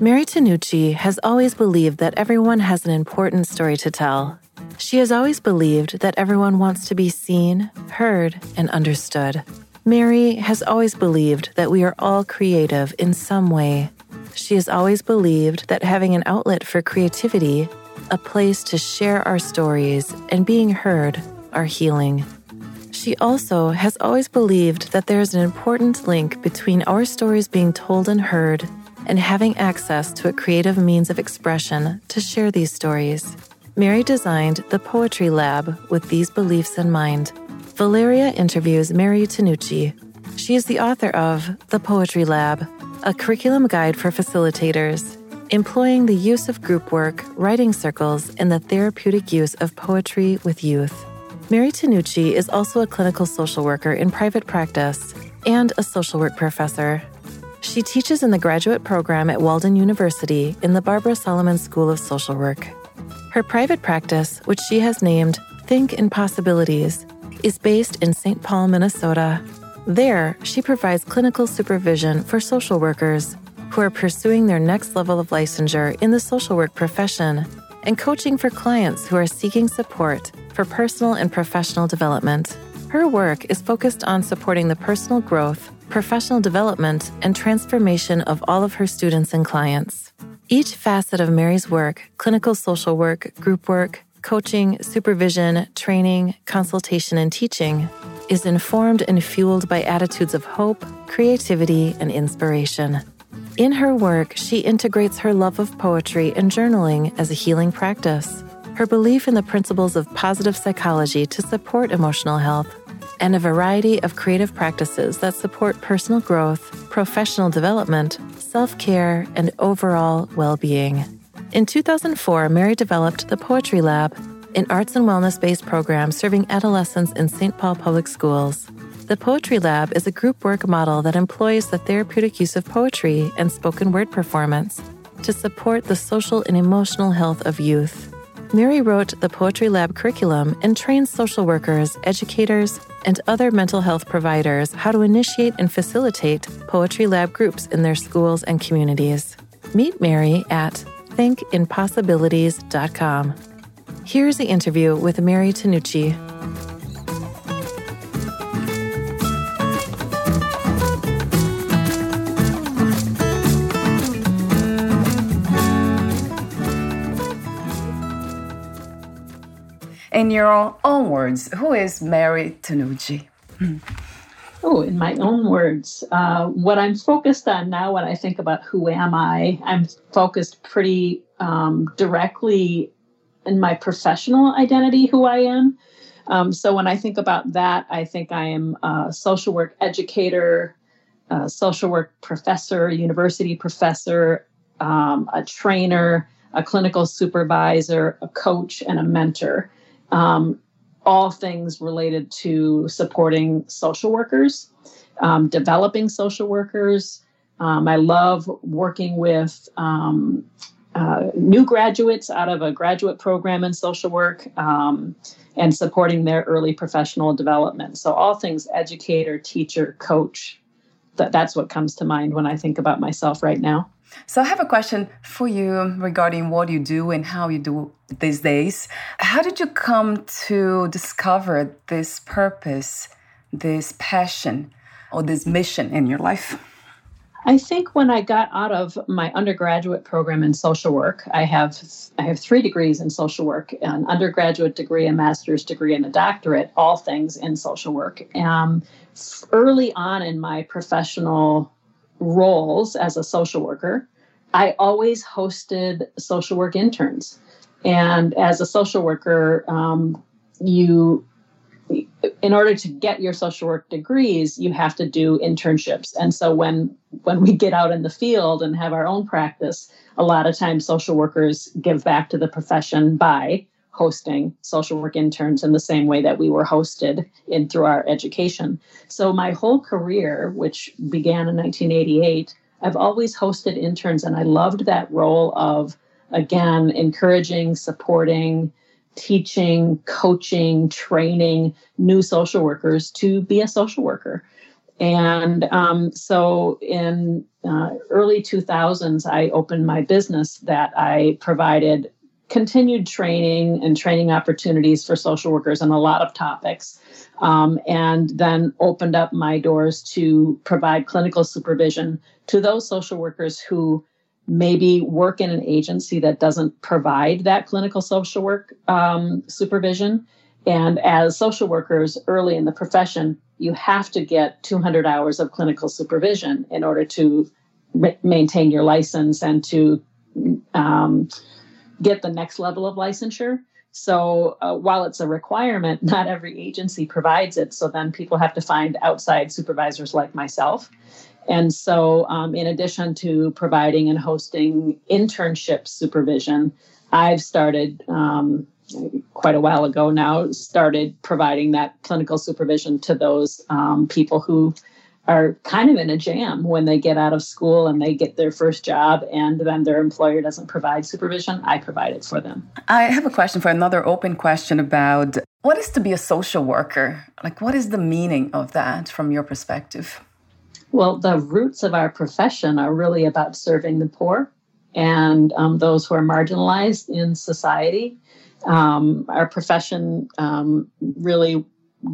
Mary Tinucci has always believed that everyone has an important story to tell. She has always believed that everyone wants to be seen, heard, and understood. Mary has always believed that we are all creative in some way. She has always believed that having an outlet for creativity, a place to share our stories, and being heard are healing. She also has always believed that there is an important link between our stories being told and heard and having access to a creative means of expression to share these stories. Mary designed the Poetry Lab with these beliefs in mind. Valeria interviews Mary Tinucci. She is the author of The Poetry Lab, a curriculum guide for facilitators, employing the use of group work, writing circles, and the therapeutic use of poetry with youth. Mary Tinucci is also a clinical social worker in private practice and a social work professor. She teaches in the graduate program at Walden University in the Barbara Solomon School of Social Work. Her private practice, which she has named Think in Possibilities, is based in St. Paul, Minnesota. There, she provides clinical supervision for social workers who are pursuing their next level of licensure in the social work profession and coaching for clients who are seeking support for personal and professional development. Her work is focused on supporting the personal growth professional development, and transformation of all of her students and clients. Each facet of Mary's work clinical social work, group work, coaching, supervision, training, consultation, and teaching is informed and fueled by attitudes of hope, creativity, and inspiration. In her work, she integrates her love of poetry and journaling as a healing practice, her belief in the principles of positive psychology to support emotional health, and a variety of creative practices that support personal growth, professional development, self care, and overall well being. In 2004, Mary developed the Poetry Lab, an arts and wellness based program serving adolescents in St. Paul Public Schools. The Poetry Lab is a group work model that employs the therapeutic use of poetry and spoken word performance to support the social and emotional health of youth. Mary wrote the Poetry Lab curriculum and trains social workers, educators, and other mental health providers how to initiate and facilitate Poetry Lab groups in their schools and communities. Meet Mary at thinkinpossibilities.com. Here's the interview with Mary Tinucci. In your own words, who is Mary Tinucci? Oh, in my own words, uh, what I'm focused on now when I think about who am I, I'm focused pretty um, directly in my professional identity, who I am. Um, so when I think about that, I think I am a social work educator, a social work professor, university professor, um, a trainer, a clinical supervisor, a coach, and a mentor um, all things related to supporting social workers, um, developing social workers. Um, I love working with um, uh, new graduates out of a graduate program in social work um, and supporting their early professional development. So, all things educator, teacher, coach. That, that's what comes to mind when I think about myself right now. So I have a question for you regarding what you do and how you do these days. How did you come to discover this purpose, this passion, or this mission in your life? I think when I got out of my undergraduate program in social work, I have I have three degrees in social work: an undergraduate degree, a master's degree, and a doctorate. All things in social work. Um, early on in my professional roles as a social worker, I always hosted social work interns, and as a social worker, um, you in order to get your social work degrees you have to do internships. And so when when we get out in the field and have our own practice a lot of times social workers give back to the profession by hosting social work interns in the same way that we were hosted in through our education. So my whole career which began in 1988 i've always hosted interns and i loved that role of again encouraging supporting teaching, coaching, training new social workers to be a social worker. And um, so in uh, early 2000s, I opened my business that I provided continued training and training opportunities for social workers on a lot of topics. Um, and then opened up my doors to provide clinical supervision to those social workers who maybe work in an agency that doesn't provide that clinical social work um, supervision. And as social workers early in the profession, you have to get 200 hours of clinical supervision in order to maintain your license and to um, get the next level of licensure. So uh, while it's a requirement, not every agency provides it. So then people have to find outside supervisors like myself. And so, um, in addition to providing and hosting internship supervision, I've started um, quite a while ago now, started providing that clinical supervision to those um, people who are kind of in a jam when they get out of school and they get their first job and then their employer doesn't provide supervision. I provide it for them. I have a question for another open question about what is to be a social worker? Like, what is the meaning of that from your perspective? Well, the roots of our profession are really about serving the poor and um, those who are marginalized in society. Um, our profession um, really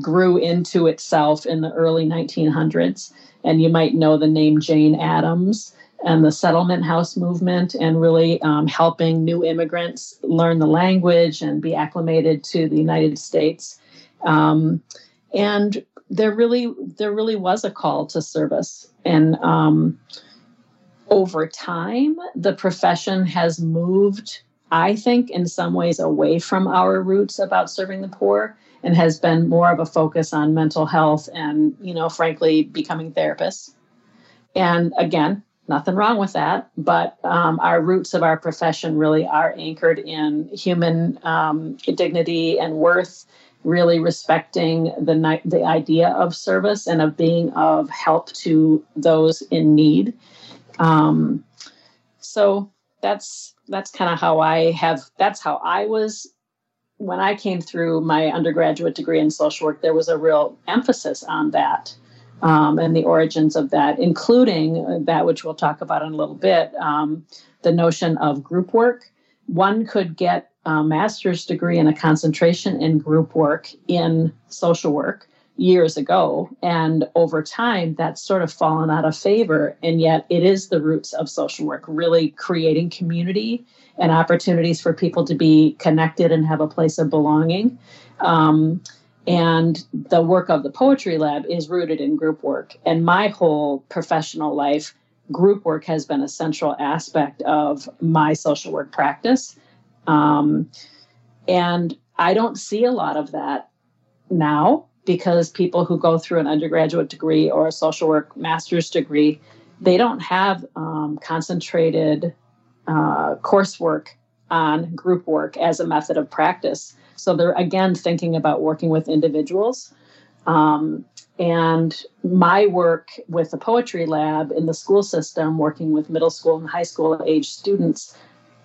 grew into itself in the early 1900s. And you might know the name Jane Addams and the settlement house movement, and really um, helping new immigrants learn the language and be acclimated to the United States. Um, and there really there really was a call to service. And um, over time the profession has moved i think in some ways away from our roots about serving the poor and has been more of a focus on mental health and you know frankly becoming therapists. And again nothing wrong with that but um, our roots of our profession really are anchored in human um, dignity and worth really respecting the the idea of service and of being of help to those in need. Um, so that's that's kind of how I have. That's how I was when I came through my undergraduate degree in social work. There was a real emphasis on that. Um, and the origins of that, including that which we'll talk about in a little bit, um, the notion of group work. One could get a master's degree and a concentration in group work in social work years ago. And over time, that's sort of fallen out of favor. And yet, it is the roots of social work, really creating community and opportunities for people to be connected and have a place of belonging. Um, and the work of the Poetry Lab is rooted in group work. And my whole professional life, group work has been a central aspect of my social work practice. Um, and I don't see a lot of that now because people who go through an undergraduate degree or a social work master's degree, they don't have um, concentrated uh, coursework on group work as a method of practice. So they're again thinking about working with individuals. Um, and my work with the poetry lab in the school system, working with middle school and high school age students,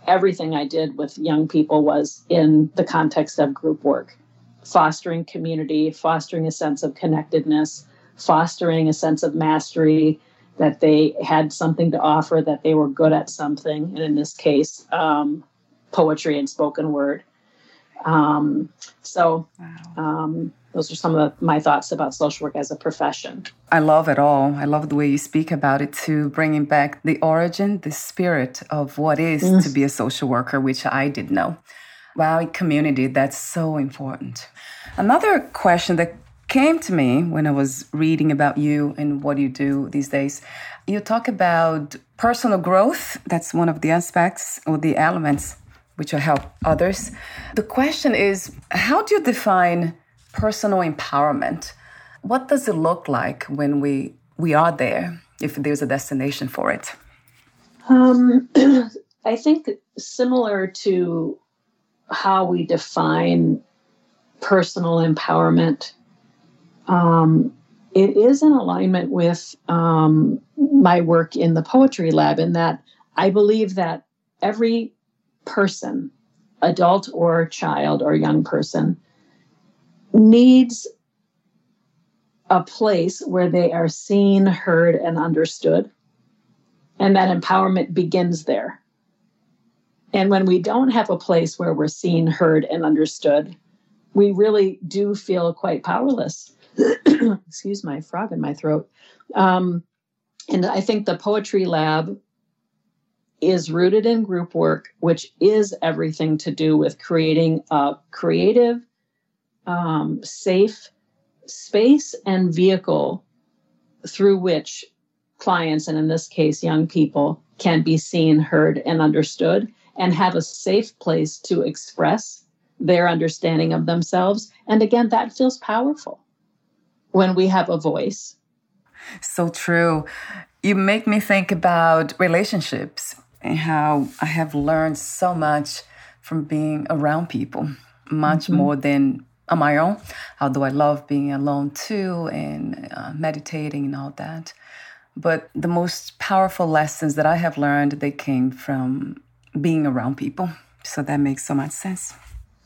everything I did with young people was in the context of group work, fostering community, fostering a sense of connectedness, fostering a sense of mastery, that they had something to offer, that they were good at something, and in this case, um, poetry and spoken word. Um, so, wow. um, those are some of my thoughts about social work as a profession. I love it all. I love the way you speak about it too, bringing back the origin, the spirit of what is mm. to be a social worker, which I did know. Wow, community, that's so important. Another question that came to me when I was reading about you and what you do these days. You talk about personal growth. That's one of the aspects or the elements which will help others. The question is how do you define personal empowerment. What does it look like when we we are there? If there's a destination for it, um, I think similar to how we define personal empowerment, um, it is in alignment with um, my work in the poetry lab. In that, I believe that every person, adult or child or young person, needs a place where they are seen, heard, and understood. And that empowerment begins there. And when we don't have a place where we're seen, heard, and understood, we really do feel quite powerless. Excuse my frog in my throat. Um, and I think the Poetry Lab is rooted in group work, which is everything to do with creating a creative, um, safe space and vehicle through which clients, and in this case, young people, can be seen, heard, and understood, and have a safe place to express their understanding of themselves. And again, that feels powerful when we have a voice. So true. You make me think about relationships and how I have learned so much from being around people, much mm-hmm. more than on my own, although I love being alone too and uh, meditating and all that. But the most powerful lessons that I have learned, they came from being around people. So that makes so much sense.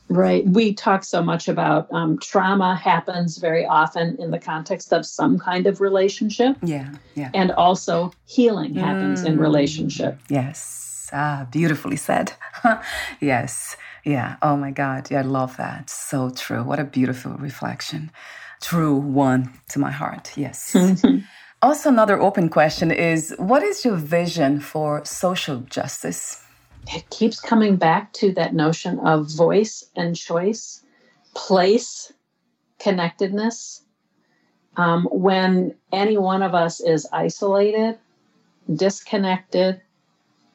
Right. We talk so much about um, trauma happens very often in the context of some kind of relationship. Yeah. Yeah. And also healing happens mm. in relationship. Yes. Ah, beautifully said. yes. Yeah. Oh my God. Yeah, I love that. So true. What a beautiful reflection. True one to my heart. Yes. also, another open question is what is your vision for social justice? It keeps coming back to that notion of voice and choice, place, connectedness. Um, when any one of us is isolated, disconnected,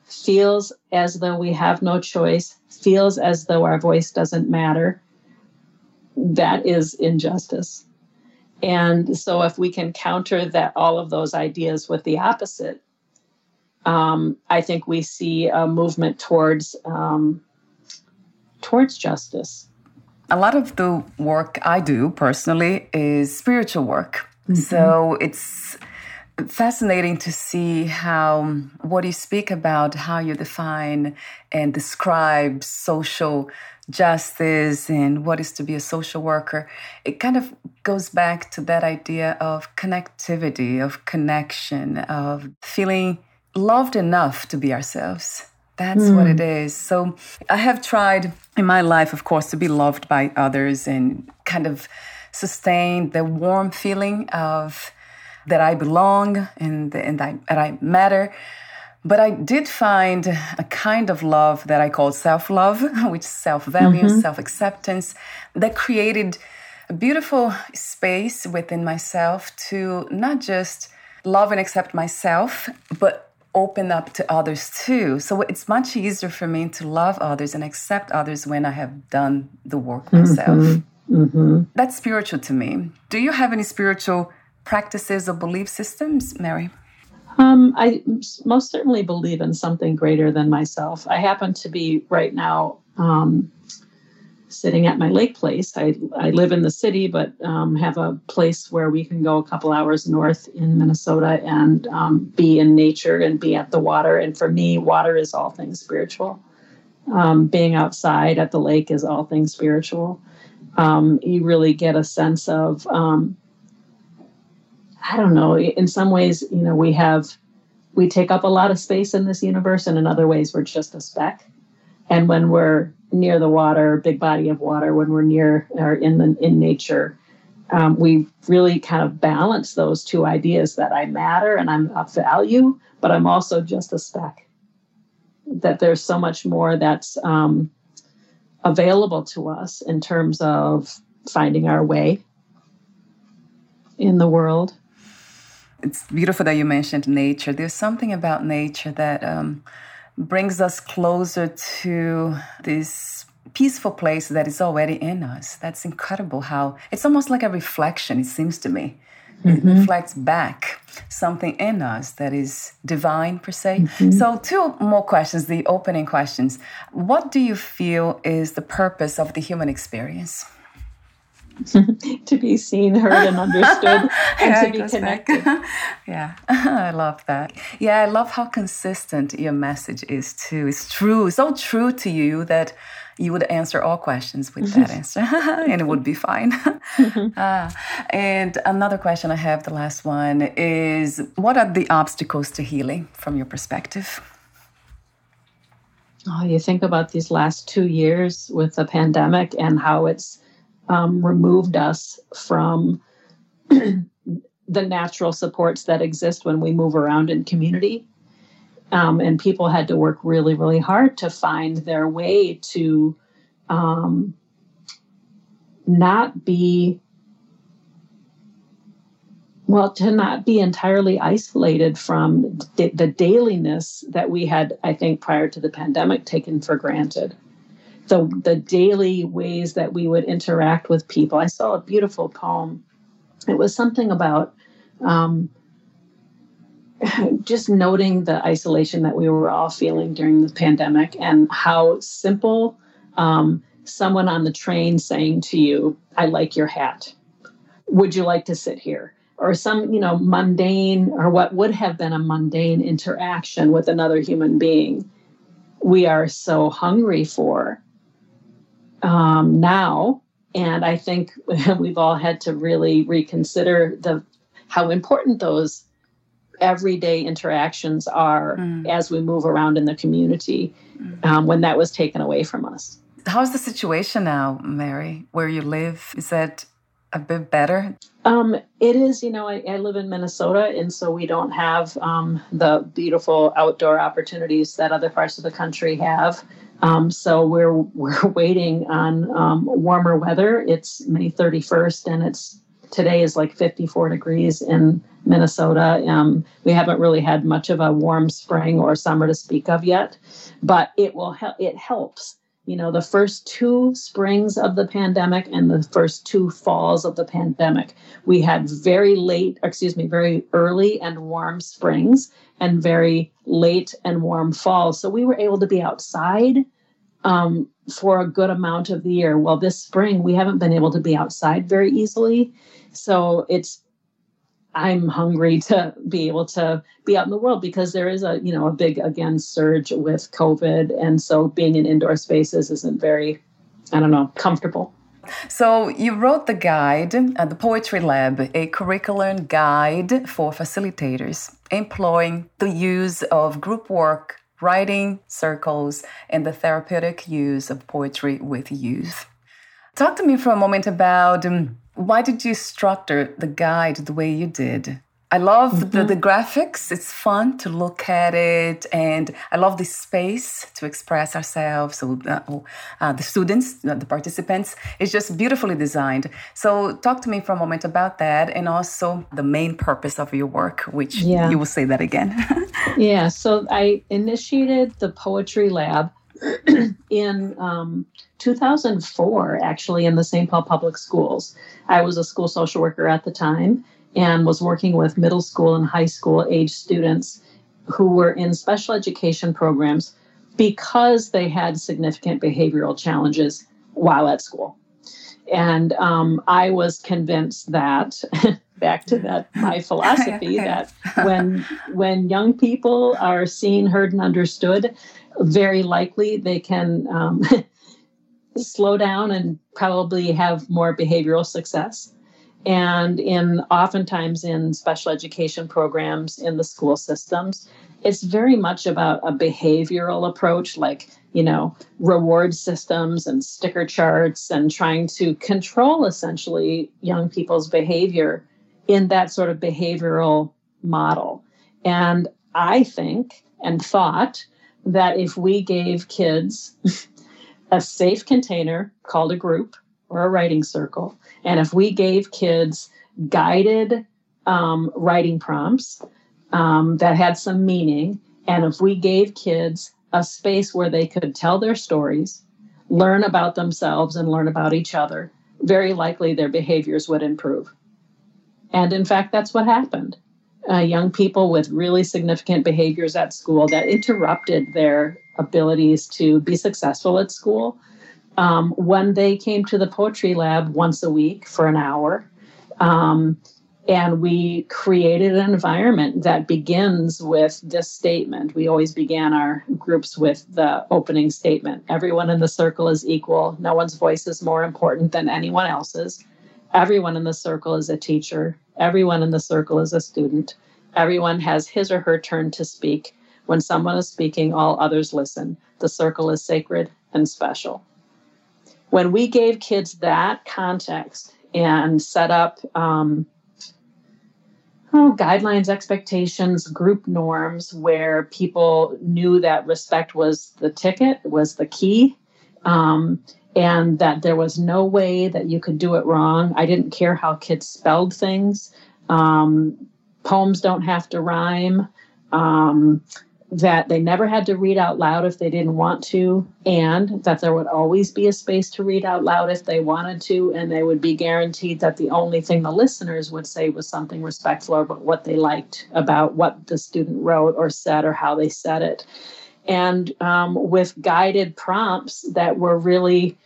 feels as though we have no choice, feels as though our voice doesn't matter, that is injustice. And so, if we can counter that, all of those ideas with the opposite, um, I think we see a movement towards um, towards justice. A lot of the work I do personally is spiritual work. Mm-hmm. So it's fascinating to see how what you speak about, how you define and describe social justice and what is to be a social worker, it kind of goes back to that idea of connectivity, of connection, of feeling loved enough to be ourselves. That's mm. what it is. So I have tried in my life, of course, to be loved by others and kind of sustain the warm feeling of that I belong and, and I, that I matter. But I did find a kind of love that I call self love, which is self value, mm-hmm. self acceptance, that created a beautiful space within myself to not just love and accept myself, but open up to others too. So it's much easier for me to love others and accept others when I have done the work myself. Mm-hmm. Mm-hmm. That's spiritual to me. Do you have any spiritual practices or belief systems, Mary? Um, I most certainly believe in something greater than myself. I happen to be right now um, sitting at my lake place. I, I live in the city, but um, have a place where we can go a couple hours north in Minnesota and um, be in nature and be at the water. And for me, water is all things spiritual. Um, being outside at the lake is all things spiritual. Um, you really get a sense of um, I don't know, in some ways, you know, we have, we take up a lot of space in this universe, and in other ways, we're just a speck. And when we're near the water, big body of water, when we're near or in the in nature, um, we really kind of balance those two ideas that I matter and I'm of value, but I'm also just a speck. That there's so much more that's um, available to us in terms of finding our way in the world. It's beautiful that you mentioned nature. There's something about nature that um, brings us closer to this peaceful place that is already in us. That's incredible how it's almost like a reflection, it seems to me. Mm-hmm. It reflects back something in us that is divine, per se. Mm-hmm. So, two more questions, the opening questions. What do you feel is the purpose of the human experience? to be seen, heard, and understood, and yeah, to be connected. yeah, I love that. Yeah, I love how consistent your message is too. It's true, so true to you that you would answer all questions with that answer, and it would be fine. uh, and another question I have, the last one, is what are the obstacles to healing from your perspective? Oh, you think about these last two years with the pandemic and how it's um, removed us from the natural supports that exist when we move around in community. Um, and people had to work really, really hard to find their way to um, not be, well, to not be entirely isolated from the dailiness that we had, I think, prior to the pandemic taken for granted the the daily ways that we would interact with people. I saw a beautiful poem. It was something about um, just noting the isolation that we were all feeling during the pandemic and how simple um, someone on the train saying to you, "I like your hat. Would you like to sit here?" Or some, you know, mundane or what would have been a mundane interaction with another human being. We are so hungry for um, now. And I think we've all had to really reconsider the how important those everyday interactions are mm. as we move around in the community mm. um, when that was taken away from us. How's the situation now, Mary, where you live? Is that a bit better? Um, it is. You know, I, I, live in Minnesota, and so we don't have um, the beautiful outdoor opportunities that other parts of the country have. Um, so we're we're waiting on um, warmer weather. It's May 31st, and it's today is like 54 degrees in Minnesota. Um, we haven't really had much of a warm spring or summer to speak of yet, but it will help. It helps. You know, the first two springs of the pandemic and the first two falls of the pandemic, we had very late, excuse me, very early and warm springs and very late and warm falls. So we were able to be outside um, for a good amount of the year. Well, this spring we haven't been able to be outside very easily, so it's I'm hungry to be able to be out in the world because there is a you know a big again surge with COVID, and so being in indoor spaces isn't very I don't know comfortable. So you wrote the guide, at the Poetry Lab, a curriculum guide for facilitators, employing the use of group work writing circles, and the therapeutic use of poetry with youth. Talk to me for a moment about um, why did you structure the guide the way you did? I love mm-hmm. the, the graphics. It's fun to look at it. And I love the space to express ourselves. So, uh, oh, uh, the students, uh, the participants, it's just beautifully designed. So, talk to me for a moment about that and also the main purpose of your work, which yeah. you will say that again. yeah. So, I initiated the Poetry Lab in um, 2004, actually, in the St. Paul Public Schools. I was a school social worker at the time and was working with middle school and high school age students who were in special education programs because they had significant behavioral challenges while at school. And um, I was convinced that, back to that my philosophy, that when when young people are seen, heard, and understood, very likely they can um, slow down and probably have more behavioral success. And in oftentimes in special education programs in the school systems it's very much about a behavioral approach like you know reward systems and sticker charts and trying to control essentially young people's behavior in that sort of behavioral model. And i think and thought that if we gave kids a safe container called a group or a writing circle and if we gave kids guided um, writing prompts um, that had some meaning, and if we gave kids a space where they could tell their stories, learn about themselves, and learn about each other, very likely their behaviors would improve. And in fact, that's what happened. Uh, young people with really significant behaviors at school that interrupted their abilities to be successful at school um, when they came to the poetry lab once a week for an hour. Um, and we created an environment that begins with this statement. We always began our groups with the opening statement Everyone in the circle is equal. No one's voice is more important than anyone else's. Everyone in the circle is a teacher. Everyone in the circle is a student. Everyone has his or her turn to speak. When someone is speaking, all others listen. The circle is sacred and special when we gave kids that context and set up um, oh, guidelines, expectations, group norms where people knew that respect was the ticket, was the key, um, and that there was no way that you could do it wrong. I didn't care how kids spelled things. Um, poems don't have to rhyme. Um, that they never had to read out loud if they didn't want to, and that there would always be a space to read out loud if they wanted to, and they would be guaranteed that the only thing the listeners would say was something respectful about what they liked about what the student wrote or said or how they said it. And um, with guided prompts that were really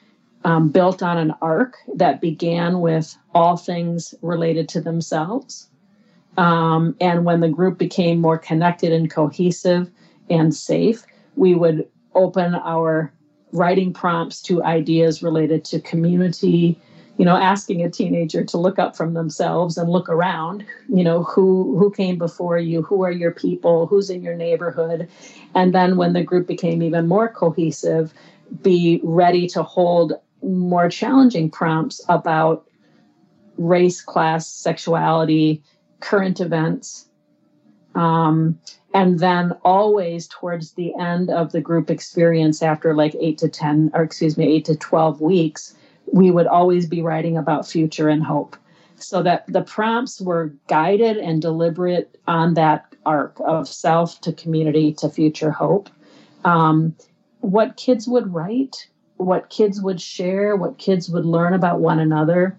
um, built on an arc that began with all things related to themselves. Um, and when the group became more connected and cohesive and safe, we would open our writing prompts to ideas related to community, you know, asking a teenager to look up from themselves and look around, you know, who who came before you, who are your people, who's in your neighborhood. And then when the group became even more cohesive, be ready to hold more challenging prompts about race, class, sexuality, current events. Um, and then always towards the end of the group experience, after like eight to 10, or excuse me, eight to 12 weeks, we would always be writing about future and hope. So that the prompts were guided and deliberate on that arc of self to community to future hope. Um, what kids would write, what kids would share, what kids would learn about one another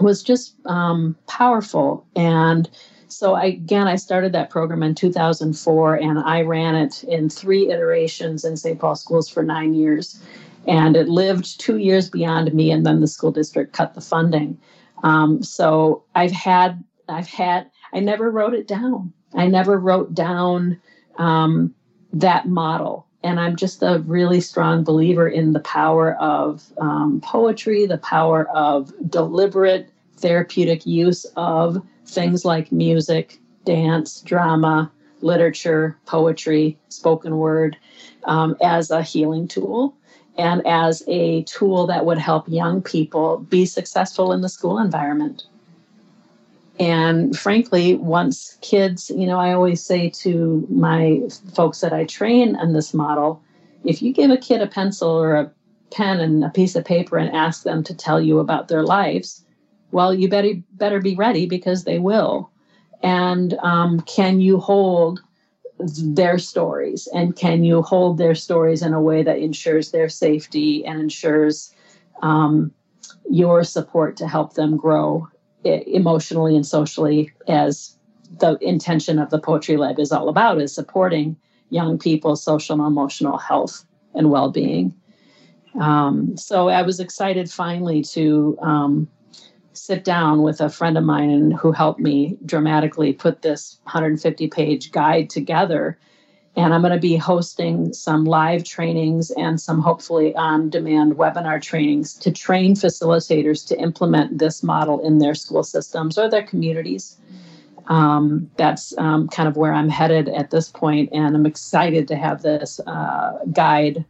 was just um, powerful. And so I, again, I started that program in 2004, and I ran it in three iterations in St. Paul schools for nine years. And it lived two years beyond me, and then the school district cut the funding. Um, so I've had, I've had, I never wrote it down. I never wrote down um, that model and I'm just a really strong believer in the power of um, poetry, the power of deliberate therapeutic use of things like music, dance, drama, literature, poetry, spoken word um, as a healing tool and as a tool that would help young people be successful in the school environment. And frankly, once kids, you know, I always say to my folks that I train in this model if you give a kid a pencil or a pen and a piece of paper and ask them to tell you about their lives, well, you better better be ready because they will. And um, can you hold their stories? And can you hold their stories in a way that ensures their safety and ensures um, your support to help them grow emotionally and socially as the intention of the poetry lab is all about is supporting young people's social and emotional health and well-being um, so i was excited finally to um, sit down with a friend of mine who helped me dramatically put this 150 page guide together And I'm going to be hosting some live trainings and some hopefully on demand webinar trainings to train facilitators to implement this model in their school systems or their communities. Um, that's um, kind of where I'm headed at this point, and I'm excited to have this uh, guide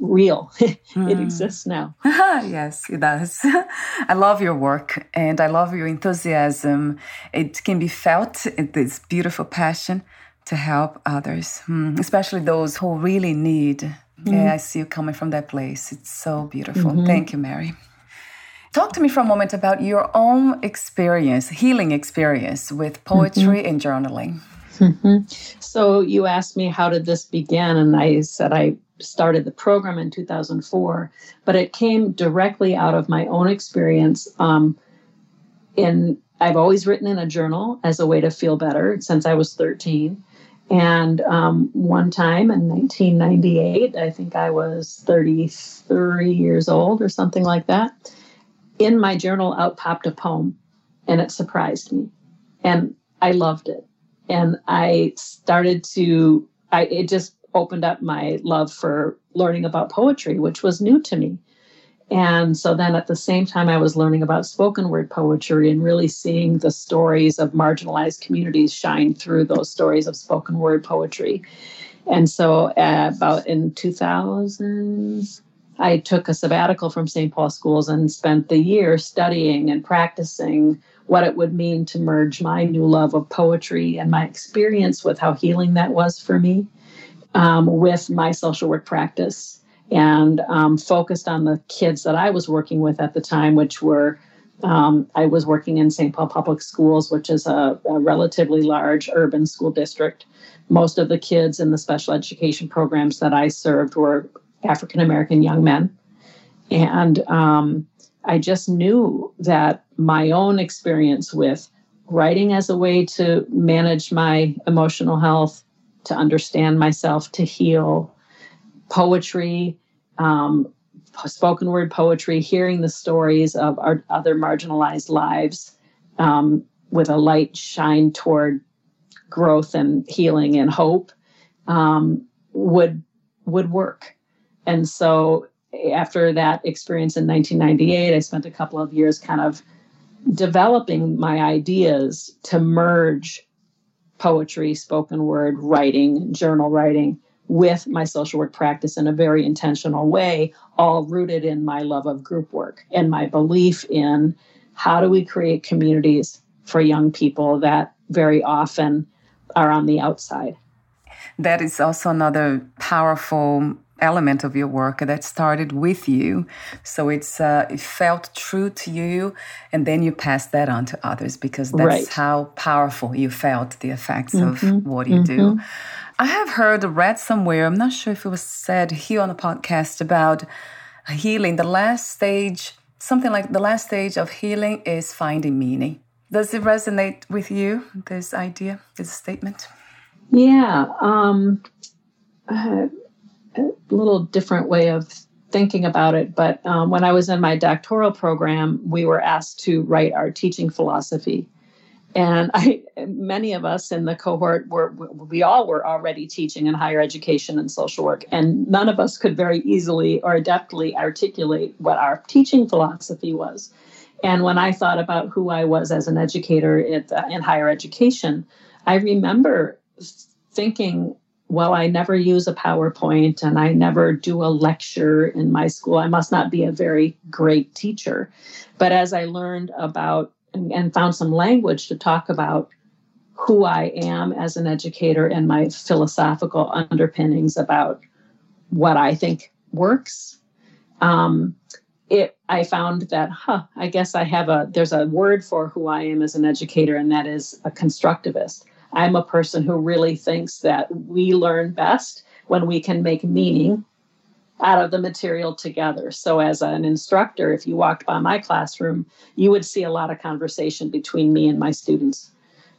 real. it mm. exists now. yes, it does. I love your work and I love your enthusiasm. It can be felt, this beautiful passion to help others, mm, especially those who really need. Mm. Yeah, I see you coming from that place. It's so beautiful. Mm-hmm. Thank you, Mary. Talk to me for a moment about your own experience, healing experience with poetry mm-hmm. and journaling. Mm-hmm. So you asked me how did this begin, and I said I started the program in 2004, but it came directly out of my own experience. Um, in I've always written in a journal as a way to feel better since I was 13. And um, one time in 1998, I think I was 33 years old or something like that. In my journal, out popped a poem, and it surprised me, and I loved it. And I started to, I it just opened up my love for learning about poetry, which was new to me. And so then at the same time, I was learning about spoken word poetry and really seeing the stories of marginalized communities shine through those stories of spoken word poetry. And so uh, about in 2000, I took a sabbatical from St. Paul schools and spent the year studying and practicing what it would mean to merge my new love of poetry and my experience with how healing that was for me um, with my social work practice and um, focused on the kids that I was working with at the time, which were um, I was working in St. Paul Public Schools, which is a, a, relatively large urban school district. Most of the kids in the special education programs that I served were African American young men. And um, I just knew that my own experience with writing as a way to manage my emotional health, to understand myself, to heal. Poetry, um, spoken word poetry, hearing the stories of our other marginalized lives um, with a light shine toward growth and healing and hope um, would would work. And so after that experience in 1998, I spent a couple of years kind of developing my ideas to merge poetry, spoken word, writing, journal writing with my social work practice in a very intentional way, all rooted in my love of group work and my belief in how do we create communities for young people that very often are on the outside. That is also another powerful element of your work that started with you. So it's uh, it felt true to you, and then you passed that on to others because that's right. how powerful you felt the effects mm-hmm. of what you mm-hmm. do. I have heard read somewhere. I'm not sure if it was said here on the podcast about healing. The last stage, something like the last stage of healing, is finding meaning. Does it resonate with you? This idea, this statement? Yeah. Um, uh, a little different way of thinking about it. But um, when I was in my doctoral program, we were asked to write our teaching philosophy. And I, many of us in the cohort were, we all were already teaching in higher education and social work, and none of us could very easily or adeptly articulate what our teaching philosophy was. And when I thought about who I was as an educator at, in higher education, I remember thinking well, I never use a PowerPoint and I never do a lecture in my school. I must not be a very great teacher. But as I learned about and, and found some language to talk about who I am as an educator and my philosophical underpinnings about what I think works, um, it I found that, huh, I guess I have a there's a word for who I am as an educator, and that is a constructivist. I'm a person who really thinks that we learn best when we can make meaning out of the material together. So, as an instructor, if you walked by my classroom, you would see a lot of conversation between me and my students.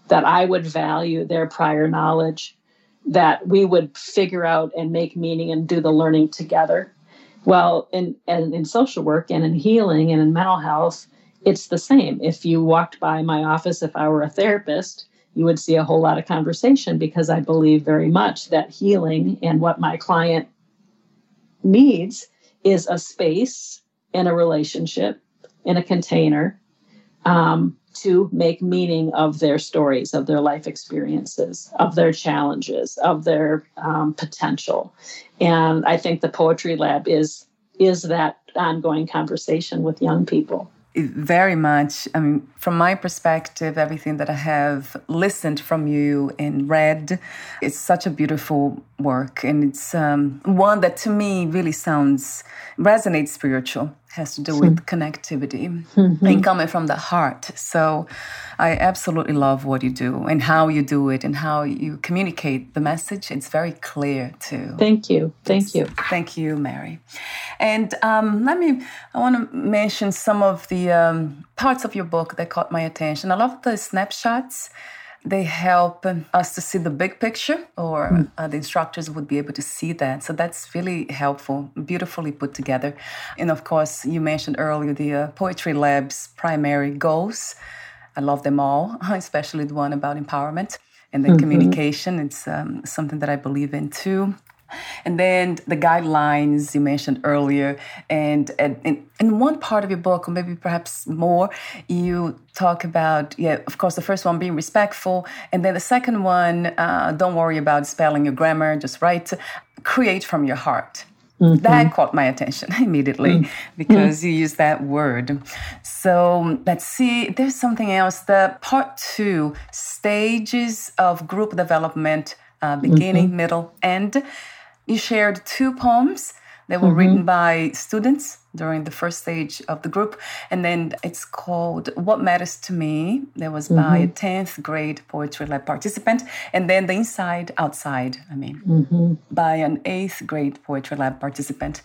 That I would value their prior knowledge, that we would figure out and make meaning and do the learning together. Well, in, in, in social work and in healing and in mental health, it's the same. If you walked by my office, if I were a therapist, you would see a whole lot of conversation because I believe very much that healing and what my client needs is a space and a relationship in a container um, to make meaning of their stories, of their life experiences, of their challenges, of their um, potential. And I think the Poetry Lab is is that ongoing conversation with young people. Very much. I mean, from my perspective, everything that I have listened from you and read, it's such a beautiful work. And it's um, one that to me really sounds, resonates spiritual has to do with connectivity mm-hmm. and coming from the heart. So I absolutely love what you do and how you do it and how you communicate the message. It's very clear too. Thank you. Thank you. Thank you, Mary. And um, let me, I want to mention some of the um, parts of your book that caught my attention. I love the snapshots they help us to see the big picture, or mm. uh, the instructors would be able to see that. So that's really helpful, beautifully put together. And of course, you mentioned earlier the uh, Poetry Lab's primary goals. I love them all, especially the one about empowerment and then mm-hmm. communication. It's um, something that I believe in too. And then the guidelines you mentioned earlier, and, and, in one part of your book, or maybe perhaps more, you talk about, yeah, of course, the first one being respectful, and then the second one, uh, don't worry about spelling your grammar, just write, create from your heart. Mm-hmm. That caught my attention immediately mm-hmm. because you use that word. So let's see, there's something else. The part two stages of group development, uh, beginning, mm-hmm. middle, end you shared two poems that were mm-hmm. written by students during the first stage of the group. And then it's called What Matters to Me. That was mm-hmm. by a 10th grade poetry lab participant. And then The Inside Outside, I mean, mm-hmm. by an 8th grade poetry lab participant.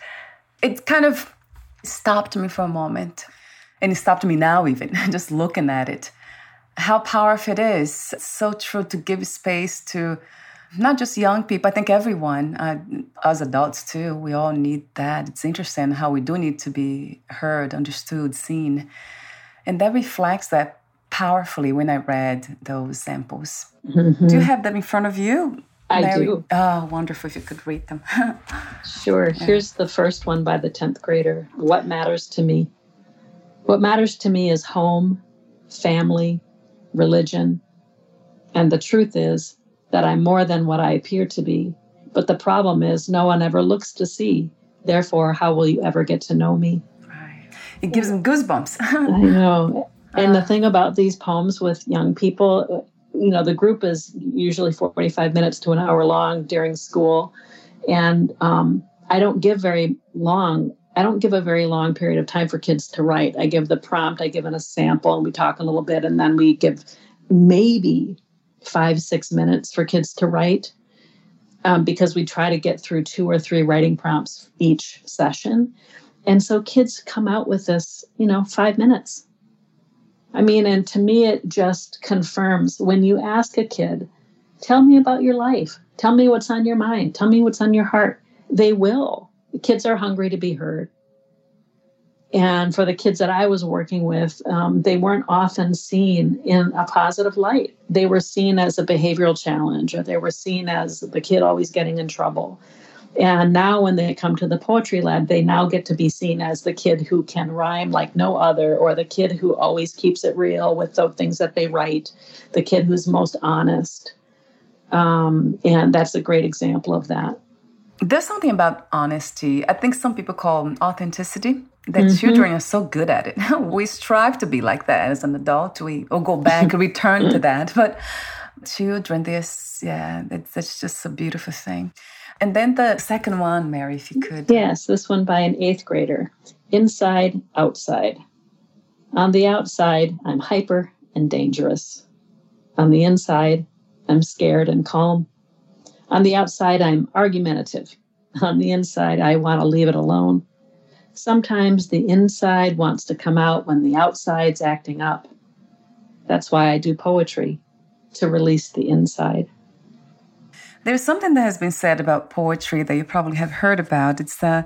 It kind of stopped me for a moment. And it stopped me now, even just looking at it. How powerful it is. It's so true to give space to not just young people, I think everyone, uh, us adults too, we all need that. It's interesting how we do need to be heard, understood, seen. And that reflects that powerfully when I read those samples. Mm-hmm. Do you have them in front of you? I Mary? do. Oh, wonderful if you could read them. sure. Yeah. Here's the first one by the 10th grader What matters to me? What matters to me is home, family, religion. And the truth is, that I'm more than what I appear to be. But the problem is, no one ever looks to see. Therefore, how will you ever get to know me? It gives them goosebumps. I know. And the ah. thing about these poems with young people, you know, the group is usually 45 minutes to an hour long during school. And um, I don't give very long I don't give a very long period of time for kids to write. I give the prompt, I give them a sample, and we talk a little bit, and then we give maybe five, six minutes for kids to write um, because we try to get through two or three writing prompts each session. And so kids come out with this, you know, five minutes. I mean, and to me, it just confirms when you ask a kid, tell me about your life, tell me what's on your mind, tell me what's on your heart, they will. Kids are hungry to be heard. And for the kids that I was working with, um, they weren't often seen in a positive light. They were seen as a behavioral challenge, or they were seen as the kid always getting in trouble. And now, when they come to the poetry lab, they now get to be seen as the kid who can rhyme like no other, or the kid who always keeps it real with the things that they write, the kid who's most honest. Um, and that's a great example of that. There's something about honesty. I think some people call authenticity that mm-hmm. children are so good at it. we strive to be like that as an adult. We or go back, return to that. But children, this, yeah, it's, it's just a beautiful thing. And then the second one, Mary, if you could. Yes, this one by an eighth grader. Inside, outside. On the outside, I'm hyper and dangerous. On the inside, I'm scared and calm. On the outside, I'm argumentative. On the inside, I want to leave it alone. Sometimes the inside wants to come out when the outside's acting up. That's why I do poetry, to release the inside. There's something that has been said about poetry that you probably have heard about. It's uh,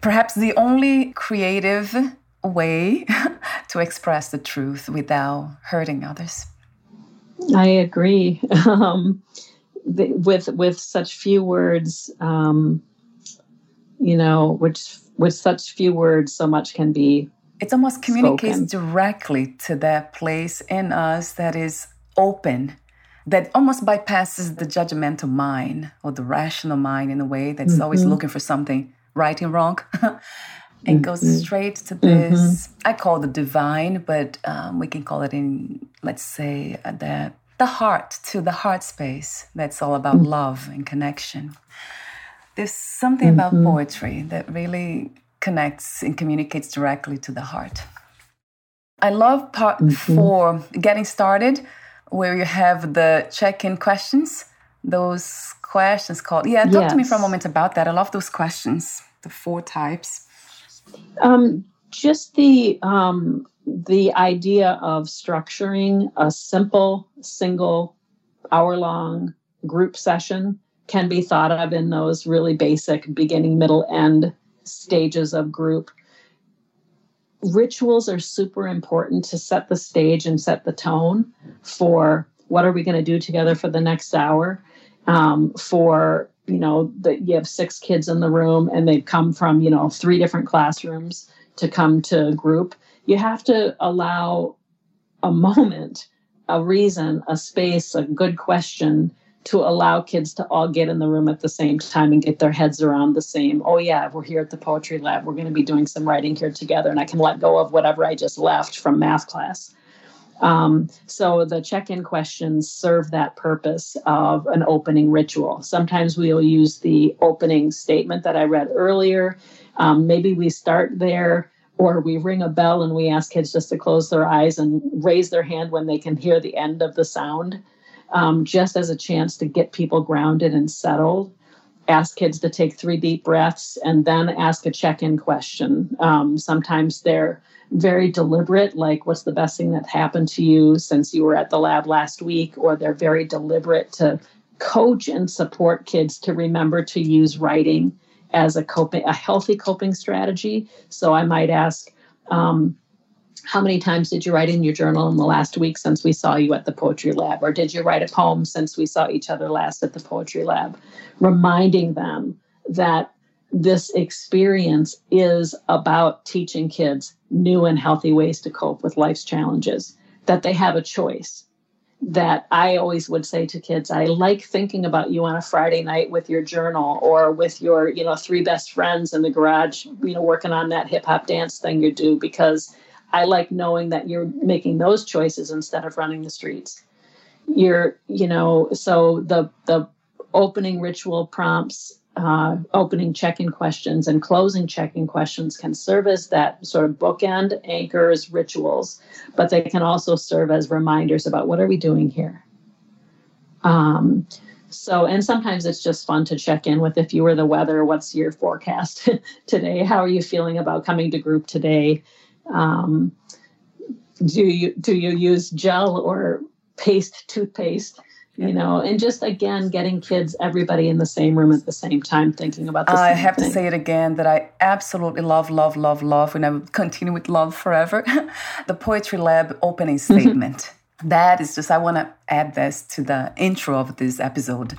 perhaps the only creative way to express the truth without hurting others. I agree. Um, the, with with such few words, um, you know, which with such few words, so much can be. It almost communicates spoken. directly to that place in us that is open, that almost bypasses the judgmental mind or the rational mind in a way that's mm-hmm. always looking for something right and wrong. and mm-hmm. goes straight to this. Mm-hmm. I call the divine, but um, we can call it in, let's say, uh, the the heart to the heart space. That's all about mm-hmm. love and connection. There's something about mm-hmm. poetry that really connects and communicates directly to the heart. I love part mm-hmm. four, getting started, where you have the check-in questions. Those questions called yeah. Talk yes. to me for a moment about that. I love those questions. The four types. Um, just the um, the idea of structuring a simple single hour long group session can be thought of in those really basic beginning, middle, end stages of group. Rituals are super important to set the stage and set the tone for what are we going to do together for the next hour. Um, for you know that you have six kids in the room and they've come from you know three different classrooms to come to group you have to allow a moment a reason a space a good question to allow kids to all get in the room at the same time and get their heads around the same oh yeah we're here at the poetry lab we're going to be doing some writing here together and i can let go of whatever i just left from math class um, so the check-in questions serve that purpose of an opening ritual. Sometimes we'll use the opening statement that I read earlier. Um, maybe we start there, or we ring a bell and we ask kids just to close their eyes and raise their hand when they can hear the end of the sound, um, just as a chance to get people grounded and settled ask kids to take three deep breaths and then ask a check-in question. Um, sometimes they're very deliberate, like what's the best thing that happened to you since you were at the lab last week, or they're very deliberate to coach and support kids to remember to use writing as a coping, a healthy coping strategy. So I might ask, um, how many times did you write in your journal in the last week since we saw you at the poetry lab? Or did you write a poem since we saw each other last at the poetry lab? Reminding them that this experience is about teaching kids new and healthy ways to cope with life's challenges, that they have a choice. That I always would say to kids, I like thinking about you on a Friday night with your journal or with your, you know, three best friends in the garage, you know, working on that hip hop dance thing you do because I like knowing that you're making those choices instead of running the streets. You're, you know, so the the opening ritual prompts uh, opening check-in questions and closing check-in questions can serve as that sort of bookend anchors rituals but they can also serve as reminders about what are we doing here? Um, so and sometimes it's just fun to check in with if you were the weather what's your forecast today? How are you feeling about coming to group today? Um, do you do you use gel or paste toothpaste you know and just again getting kids everybody in the same room at the same time thinking about the i have thing. to say it again that i absolutely love love love love and i will continue with love forever the poetry lab opening mm-hmm. statement mm-hmm. that is just i want to add this to the intro of this episode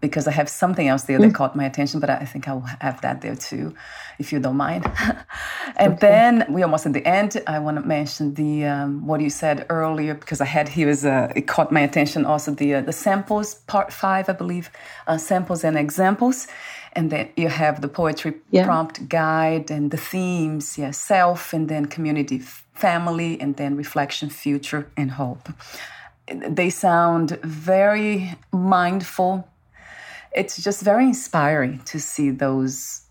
because I have something else there that mm. caught my attention, but I think I'll have that there too, if you don't mind. and okay. then we almost at the end. I want to mention the um, what you said earlier because I had here was uh, it caught my attention also the uh, the samples part five I believe uh, samples and examples. And then you have the poetry yeah. prompt guide and the themes, yeah, self and then community, family, and then reflection, future, and hope. They sound very mindful it's just very inspiring to see those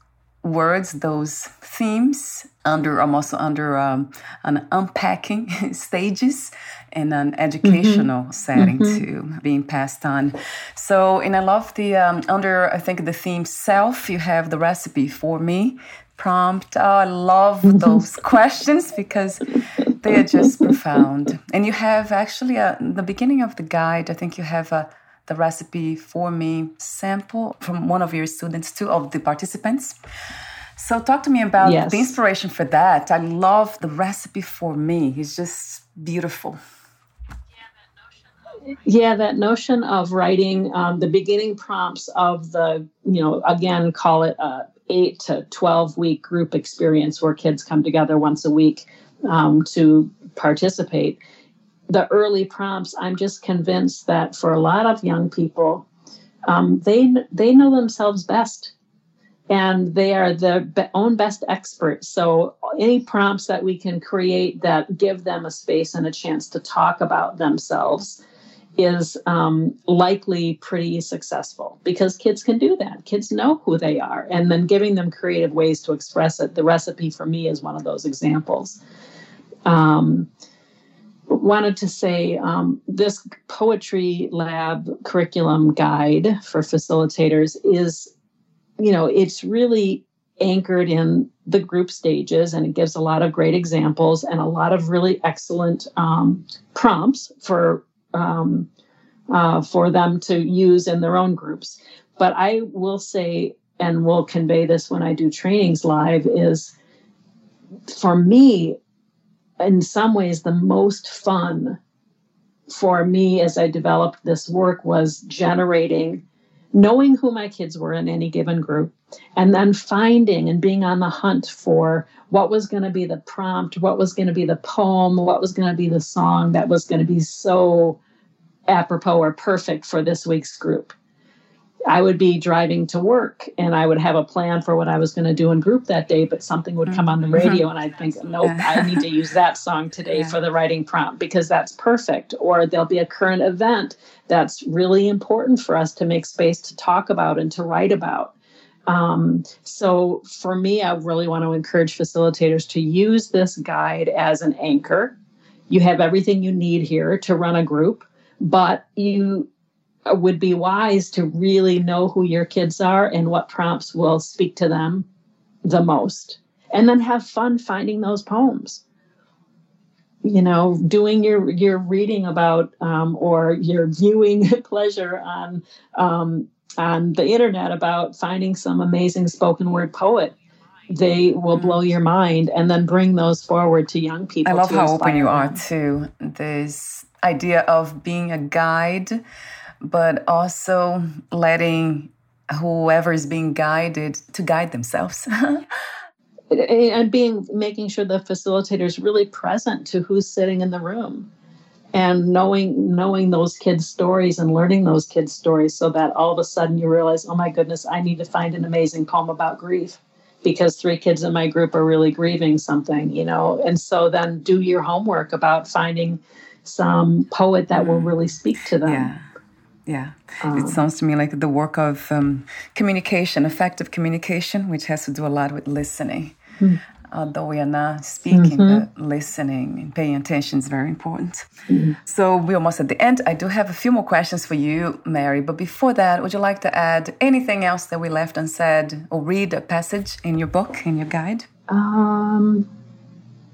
words, those themes under almost under um, an unpacking stages in an educational mm-hmm. setting mm-hmm. too, being passed on. So, and I love the um, under I think the theme self. You have the recipe for me prompt. Oh, I love those questions because they are just profound. And you have actually a, the beginning of the guide. I think you have a the recipe for me sample from one of your students, two of the participants. So, talk to me about yes. the inspiration for that. I love the recipe for me, it's just beautiful. yeah, that notion of writing um, the beginning prompts of the, you know, again, call it a eight to 12 week group experience where kids come together once a week um, to participate. The early prompts, I'm just convinced that for a lot of young people, um, they they know themselves best and they are their own best experts. So, any prompts that we can create that give them a space and a chance to talk about themselves is um, likely pretty successful because kids can do that. Kids know who they are, and then giving them creative ways to express it. The recipe for me is one of those examples. Um, wanted to say um, this poetry lab curriculum guide for facilitators is you know, it's really anchored in the group stages and it gives a lot of great examples and a lot of really excellent um, prompts for um, uh, for them to use in their own groups. But I will say, and will convey this when I do trainings live, is for me, in some ways, the most fun for me as I developed this work was generating knowing who my kids were in any given group, and then finding and being on the hunt for what was going to be the prompt, what was going to be the poem, what was going to be the song that was going to be so apropos or perfect for this week's group. I would be driving to work and I would have a plan for what I was going to do in group that day, but something would come on the mm-hmm. radio and I'd think, nope, I need to use that song today yeah. for the writing prompt because that's perfect. Or there'll be a current event that's really important for us to make space to talk about and to write about. Um, so for me, I really want to encourage facilitators to use this guide as an anchor. You have everything you need here to run a group, but you would be wise to really know who your kids are and what prompts will speak to them the most. And then have fun finding those poems. You know, doing your your reading about um, or your viewing pleasure on um, on the internet about finding some amazing spoken word poet they will blow your mind and then bring those forward to young people. I love how open you are to This idea of being a guide but also letting whoever is being guided to guide themselves. and being making sure the facilitator is really present to who's sitting in the room and knowing knowing those kids stories and learning those kids stories so that all of a sudden you realize oh my goodness i need to find an amazing poem about grief because three kids in my group are really grieving something you know? And so then do your homework about finding some poet that will mm. really speak to them. Yeah yeah, um, it sounds to me like the work of um, communication, effective communication, which has to do a lot with listening. Mm. Although we are not speaking, mm-hmm. but listening and paying attention is very important. Mm. So we're almost at the end. I do have a few more questions for you, Mary. But before that, would you like to add anything else that we left unsaid or read a passage in your book, in your guide? Um,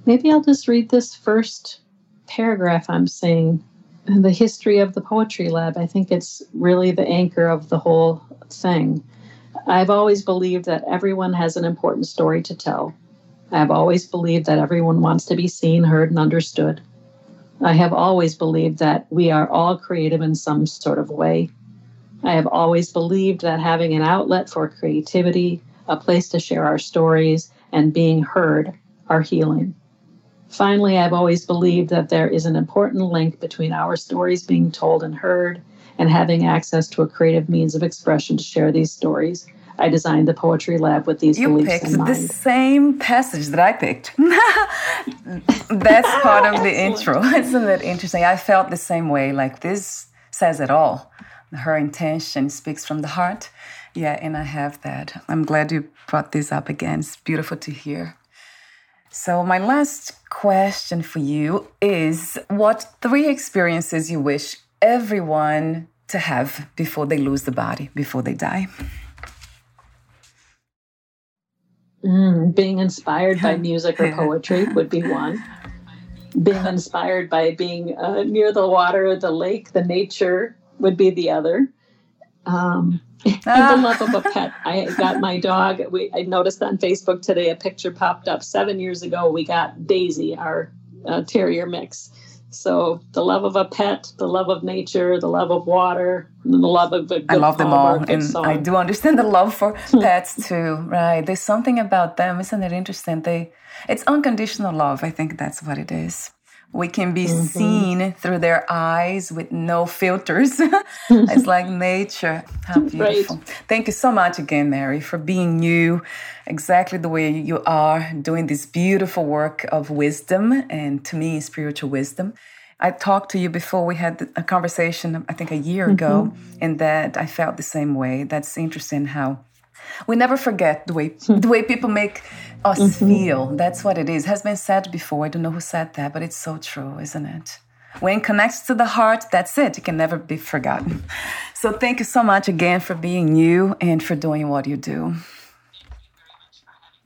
maybe I'll just read this first paragraph I'm saying the history of the poetry lab. I think it's really the anchor of the whole thing. I've always believed that everyone has an important story to tell. I've always believed that everyone wants to be seen, heard, and understood. I have always believed that we are all creative in some sort of way. I have always believed that having an outlet for creativity, a place to share our stories, and being heard are healing. Finally, I've always believed that there is an important link between our stories being told and heard and having access to a creative means of expression to share these stories. I designed the poetry lab with these you beliefs picked in mind. the same passage that I picked. That's part of the intro. Isn't that interesting? I felt the same way. Like this says it all. Her intention speaks from the heart. Yeah, and I have that. I'm glad you brought this up again. It's beautiful to hear. So, my last question for you is what three experiences you wish everyone to have before they lose the body, before they die? Mm, being inspired by music or poetry would be one. Being inspired by being uh, near the water, the lake, the nature would be the other. Um, and the ah. love of a pet. I got my dog. We, I noticed on Facebook today a picture popped up seven years ago. We got Daisy, our uh, terrier mix. So the love of a pet, the love of nature, the love of water, and the love of a I love them all, and song. I do understand the love for pets too. Right? There's something about them, isn't it interesting? They, it's unconditional love. I think that's what it is. We can be mm-hmm. seen through their eyes with no filters. it's like nature. How beautiful. Right. Thank you so much again, Mary, for being you exactly the way you are, doing this beautiful work of wisdom and to me, spiritual wisdom. I talked to you before we had a conversation, I think a year mm-hmm. ago, and that I felt the same way. That's interesting how we never forget the way the way people make us mm-hmm. feel. That's what it is. It has been said before. I don't know who said that, but it's so true, isn't it? When it connects to the heart, that's it. It can never be forgotten. So thank you so much again for being you and for doing what you do.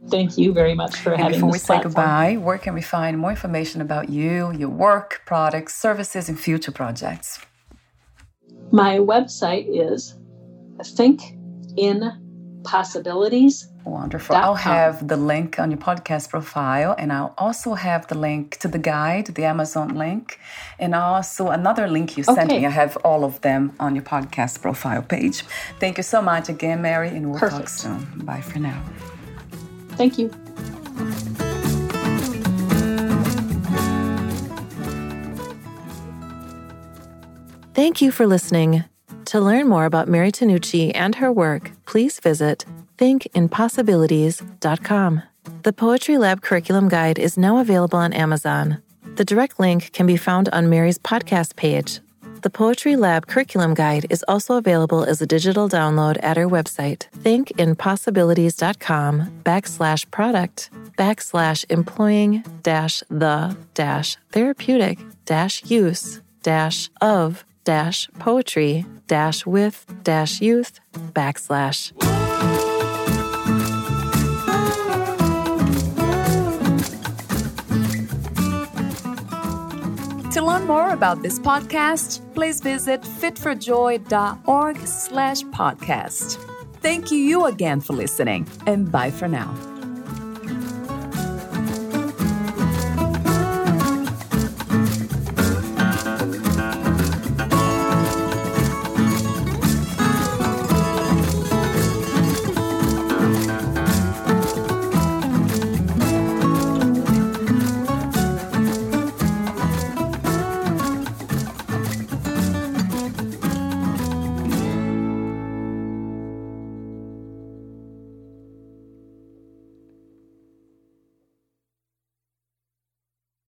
Thank you very much for and having Before we say goodbye, where can we find more information about you, your work, products, services, and future projects? My website is Think in possibilities. Wonderful. I'll have the link on your podcast profile, and I'll also have the link to the guide, the Amazon link, and also another link you sent okay. me. I have all of them on your podcast profile page. Thank you so much again, Mary, and we'll Perfect. talk soon. Bye for now. Thank you. Thank you for listening. To learn more about Mary Tinucci and her work, please visit thinkinpossibilities.com. The Poetry Lab Curriculum Guide is now available on Amazon. The direct link can be found on Mary's podcast page. The Poetry Lab Curriculum Guide is also available as a digital download at our website, thinkinpossibilities.com backslash product backslash employing dash the dash therapeutic dash use dash of dash poetry dash with dash youth backslash. To learn more about this podcast, please visit fitforjoy.org slash podcast. Thank you again for listening, and bye for now.